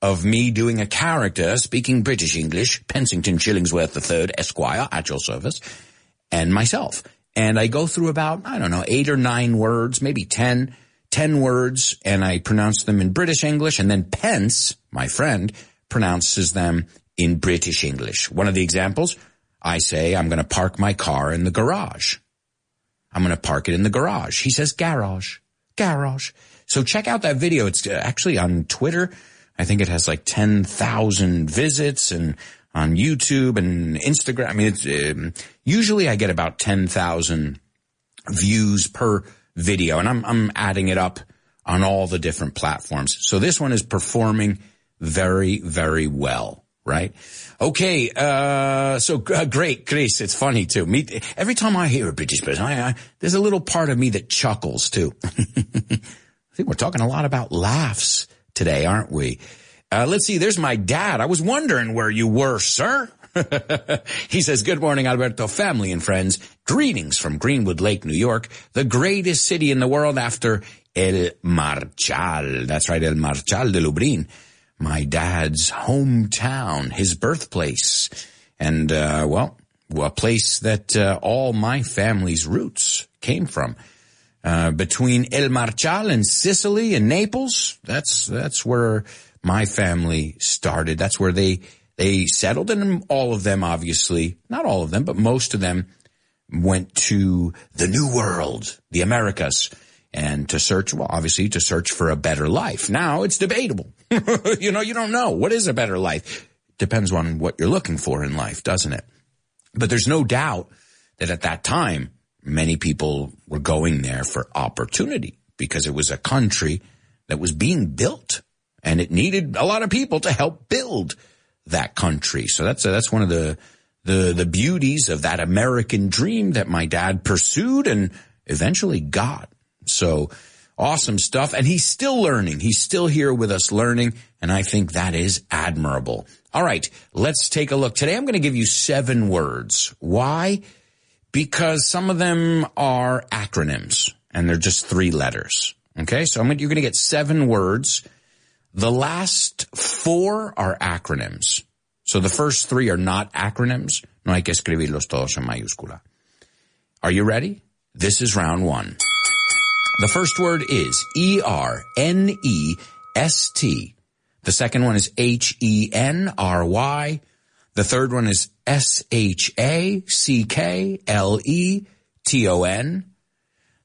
of me doing a character speaking British English, Pensington Shillingsworth III, Esquire, at your service, and myself. And I go through about, I don't know, eight or nine words, maybe ten, ten words, and I pronounce them in British English, and then Pence, my friend, pronounces them in British English. One of the examples, I say, I'm going to park my car in the garage. I'm going to park it in the garage. He says garage, garage. So check out that video. It's uh, actually on Twitter. I think it has like 10,000 visits and on YouTube and Instagram. I mean, it's, um, usually I get about 10,000 views per video and I'm, I'm adding it up on all the different platforms. So this one is performing very, very well right? Okay, uh, so uh, great, Chris. It's funny too. Me, every time I hear a British person, I, I, there's a little part of me that chuckles too. [laughs] I think we're talking a lot about laughs today, aren't we? Uh, let's see. There's my dad. I was wondering where you were, sir. [laughs] he says, good morning, Alberto, family and friends. Greetings from Greenwood Lake, New York, the greatest city in the world after El Marchal. That's right, El Marchal de Lubrín my dad's hometown, his birthplace, and uh, well, a place that uh, all my family's roots came from. Uh, between El Marchal and Sicily and Naples, that's that's where my family started. That's where they they settled, and all of them, obviously, not all of them, but most of them went to the New World, the Americas and to search, well, obviously to search for a better life. Now it's debatable. [laughs] you know, you don't know what is a better life. Depends on what you're looking for in life, doesn't it? But there's no doubt that at that time, many people were going there for opportunity because it was a country that was being built and it needed a lot of people to help build that country. So that's, a, that's one of the, the, the beauties of that American dream that my dad pursued and eventually got. So awesome stuff. And he's still learning. He's still here with us learning. And I think that is admirable. All right. Let's take a look. Today I'm going to give you seven words. Why? Because some of them are acronyms and they're just three letters. Okay. So I'm, you're going to get seven words. The last four are acronyms. So the first three are not acronyms. No hay que escribirlos todos en mayúscula. Are you ready? This is round one. The first word is E-R-N-E-S-T. The second one is H-E-N-R-Y. The third one is S-H-A-C-K-L-E-T-O-N.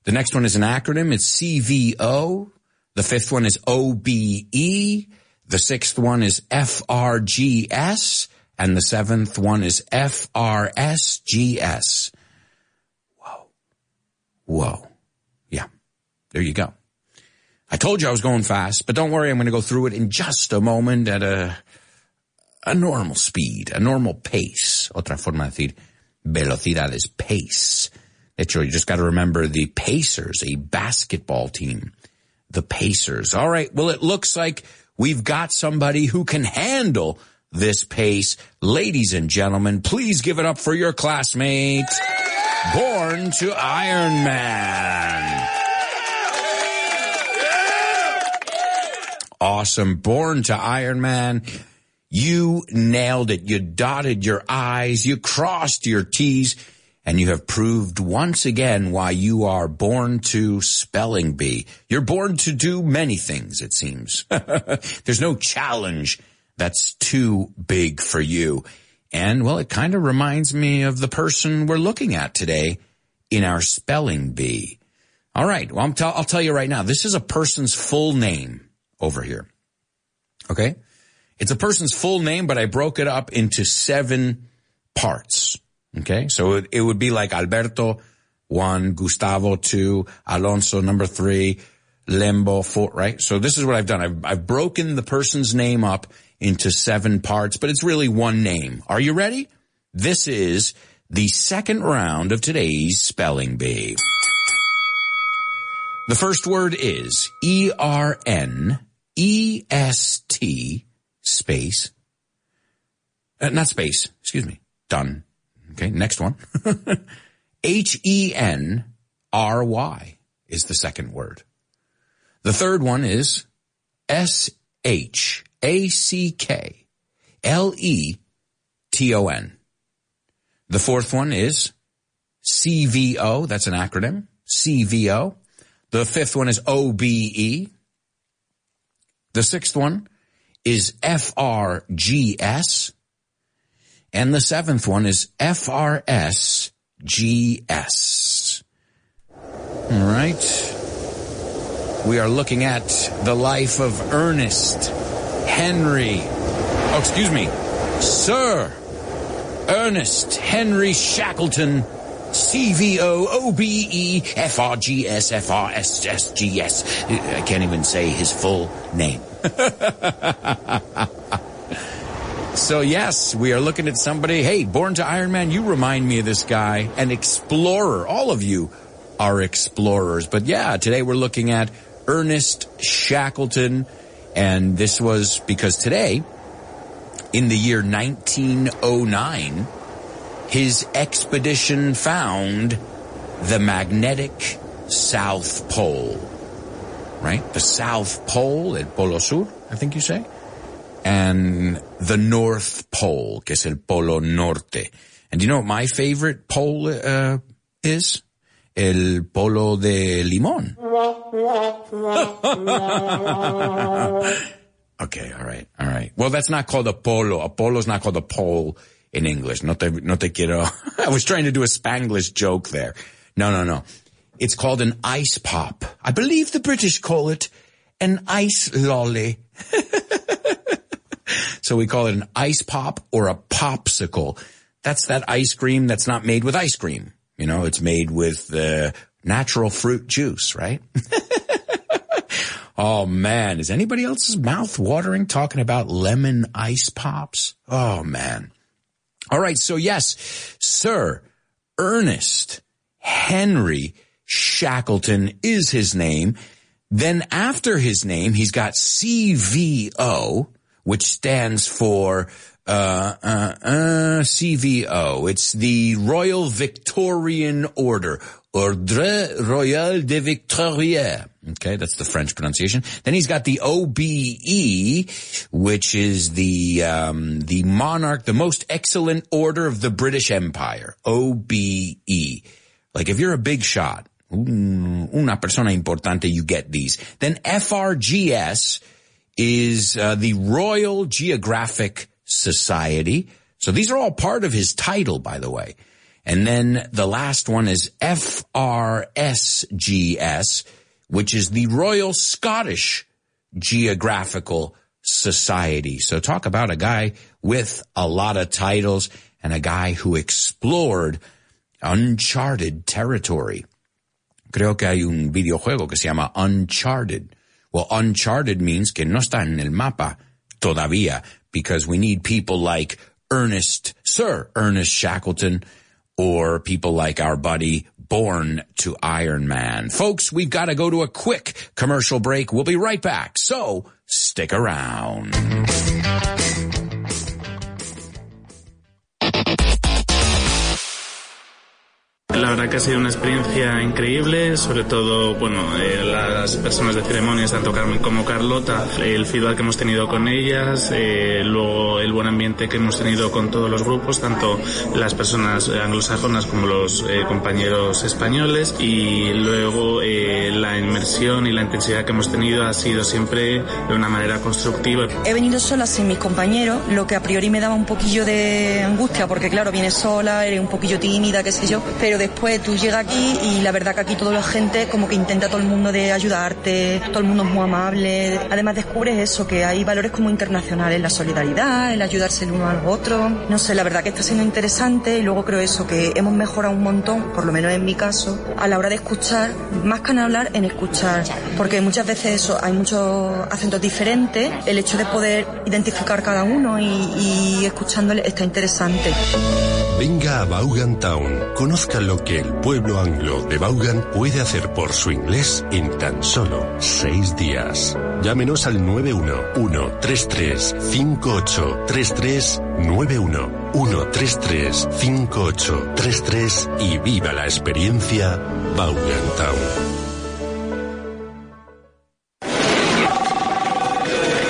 The next one is an acronym. It's C-V-O. The fifth one is O-B-E. The sixth one is F-R-G-S. And the seventh one is F-R-S-G-S. Whoa. Whoa. There you go. I told you I was going fast, but don't worry. I'm going to go through it in just a moment at a, a normal speed, a normal pace. Otra forma de decir velocidad is pace. De hecho, you just got to remember the Pacers, a basketball team. The Pacers. All right. Well, it looks like we've got somebody who can handle this pace. Ladies and gentlemen, please give it up for your classmate, Born to Iron Man. Awesome. Born to Iron Man. You nailed it. You dotted your I's. You crossed your T's. And you have proved once again why you are born to spelling bee. You're born to do many things, it seems. [laughs] There's no challenge that's too big for you. And well, it kind of reminds me of the person we're looking at today in our spelling bee. All right. Well, I'm tell, I'll tell you right now, this is a person's full name over here. Okay. It's a person's full name, but I broke it up into seven parts. Okay. So it, would be like Alberto one, Gustavo two, Alonso number three, Lembo four, right? So this is what I've done. I've, I've broken the person's name up into seven parts, but it's really one name. Are you ready? This is the second round of today's spelling bee. The first word is E-R-N-E-S-T space. Uh, not space, excuse me. Done. Okay, next one. [laughs] H-E-N-R-Y is the second word. The third one is S-H-A-C-K-L-E-T-O-N. The fourth one is C-V-O, that's an acronym, C-V-O. The fifth one is O-B-E. The sixth one is F-R-G-S. And the seventh one is F-R-S-G-S. All right. We are looking at the life of Ernest Henry. Oh, excuse me. Sir Ernest Henry Shackleton. C-V-O-O-B-E-F-R-G-S-F-R-S-S-G-S. I can't even say his full name. [laughs] So yes, we are looking at somebody, hey, born to Iron Man, you remind me of this guy, an explorer. All of you are explorers. But yeah, today we're looking at Ernest Shackleton. And this was because today, in the year 1909, his expedition found the magnetic South Pole. Right? The South Pole, el Polo Sur, I think you say and the North Pole, que es el Polo Norte. And you know what my favorite pole uh, is? El Polo de Limón. [laughs] okay, all right, all right. Well, that's not called a polo. A polo is not called a pole in English. No te, no te quiero. [laughs] I was trying to do a Spanglish joke there. No, no, no. It's called an ice pop. I believe the British call it an ice lolly. [laughs] So we call it an ice pop or a popsicle. That's that ice cream that's not made with ice cream. You know, it's made with uh, natural fruit juice, right? [laughs] oh man, is anybody else's mouth watering talking about lemon ice pops? Oh man. All right. So yes, sir, Ernest Henry Shackleton is his name. Then after his name, he's got CVO, which stands for uh, uh, uh, CVO. It's the Royal Victorian Order, Ordre Royal de Victoria. Okay, that's the French pronunciation. Then he's got the OBE, which is the um, the monarch, the most excellent order of the British Empire. OBE. Like if you're a big shot, una persona importante, you get these. Then FRGS is uh, the Royal Geographic Society. So these are all part of his title, by the way. And then the last one is FRSGS, which is the Royal Scottish Geographical Society. So talk about a guy with a lot of titles and a guy who explored uncharted territory. Creo que hay un videojuego que se llama Uncharted. Well, uncharted means que no está en el mapa todavía because we need people like Ernest, Sir Ernest Shackleton, or people like our buddy Born to Iron Man. Folks, we've got to go to a quick commercial break. We'll be right back. So stick around. La verdad que ha sido una experiencia increíble, sobre todo, bueno, eh, las personas de ceremonias, tanto Carmen como Carlota, el feedback que hemos tenido con ellas, eh, luego el buen ambiente que hemos tenido con todos los grupos, tanto las personas anglosajonas como los eh, compañeros españoles, y luego eh, la inmersión y la intensidad que hemos tenido ha sido siempre de una manera constructiva. He venido sola sin mis compañeros, lo que a priori me daba un poquillo de angustia, porque claro, vienes sola, eres un poquillo tímida, qué sé yo, pero después tú llegas aquí y la verdad que aquí toda la gente como que intenta todo el mundo de ayudarte, todo el mundo es muy amable, además descubres eso, que hay valores como internacionales, la solidaridad, el ayudarse el uno al otro, no sé, la verdad que está siendo interesante y luego creo eso, que hemos mejorado un montón, por lo menos en mi caso, a la hora de escuchar, más que en hablar, en escuchar, porque muchas veces eso, hay muchos acentos diferentes, el hecho de poder identificar cada uno y, escuchándole está interesante. Venga a Vaughan Town. Conozca que el pueblo anglo de Vaughan puede hacer por su inglés en tan solo seis días. Llámenos al 911-33-5833, 911-33-5833 y viva la experiencia Vaughan Town.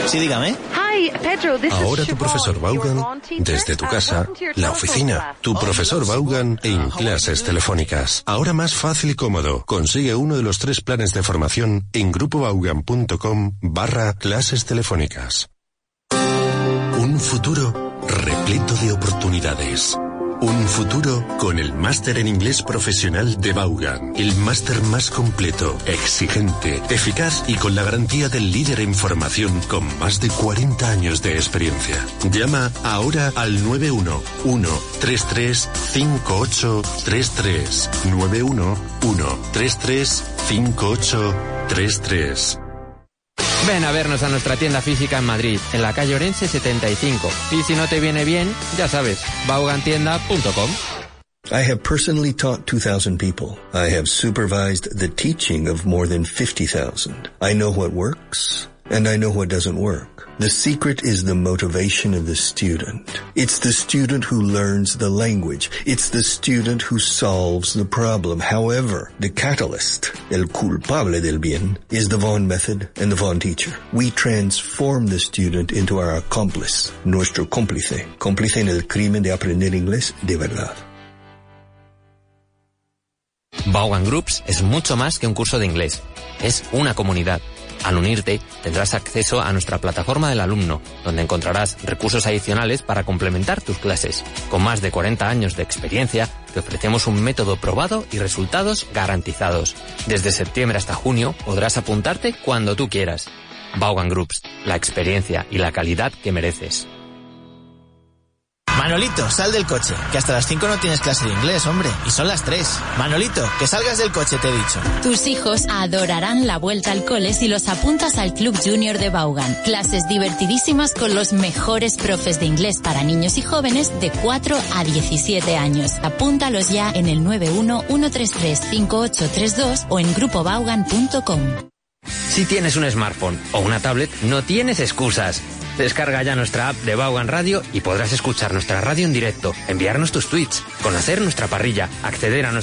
Sí, dígame. Ahora tu profesor Vaughan, desde tu casa, la oficina, tu profesor Vaughan en clases telefónicas. Ahora más fácil y cómodo. Consigue uno de los tres planes de formación en grupovaughan.com barra clases telefónicas. Un futuro repleto de oportunidades. Un futuro con el máster en inglés profesional de Vaughan. El máster más completo, exigente, eficaz y con la garantía del líder en formación con más de 40 años de experiencia. Llama ahora al 911-33-5833. 911-33-5833. Ven a vernos a nuestra tienda física en Madrid, en la calle Orense 75. Y si no te viene bien, ya sabes, baugantienda.com. I have personally taught 2,000 people. I have supervised the teaching of more than 50,000. I know what works and I know what doesn't work. The secret is the motivation of the student. It's the student who learns the language. It's the student who solves the problem. However, the catalyst, el culpable del bien, is the Vaughan method and the Vaughan teacher. We transform the student into our accomplice, nuestro cómplice, cómplice en el crimen de aprender inglés de verdad. Vaughan Groups es mucho más que un curso de inglés. Es una comunidad. Al unirte, tendrás acceso a nuestra plataforma del alumno, donde encontrarás recursos adicionales para complementar tus clases. Con más de 40 años de experiencia, te ofrecemos un método probado y resultados garantizados. Desde septiembre hasta junio podrás apuntarte cuando tú quieras. Vaughan Groups, la experiencia y la calidad que mereces. Manolito, sal del coche, que hasta las 5 no tienes clase de inglés, hombre, y son las 3. Manolito, que salgas del coche, te he dicho. Tus hijos adorarán la vuelta al cole si los apuntas al Club Junior de Vaughan. Clases divertidísimas con los mejores profes de inglés para niños y jóvenes de 4 a 17 años. Apúntalos ya en el 911335832 o en grupovaughan.com. Si tienes un smartphone o una tablet, no tienes excusas. Descarga ya nuestra app de Vaughan Radio y podrás escuchar nuestra radio en directo, enviarnos tus tweets, conocer nuestra parrilla, acceder a nuestra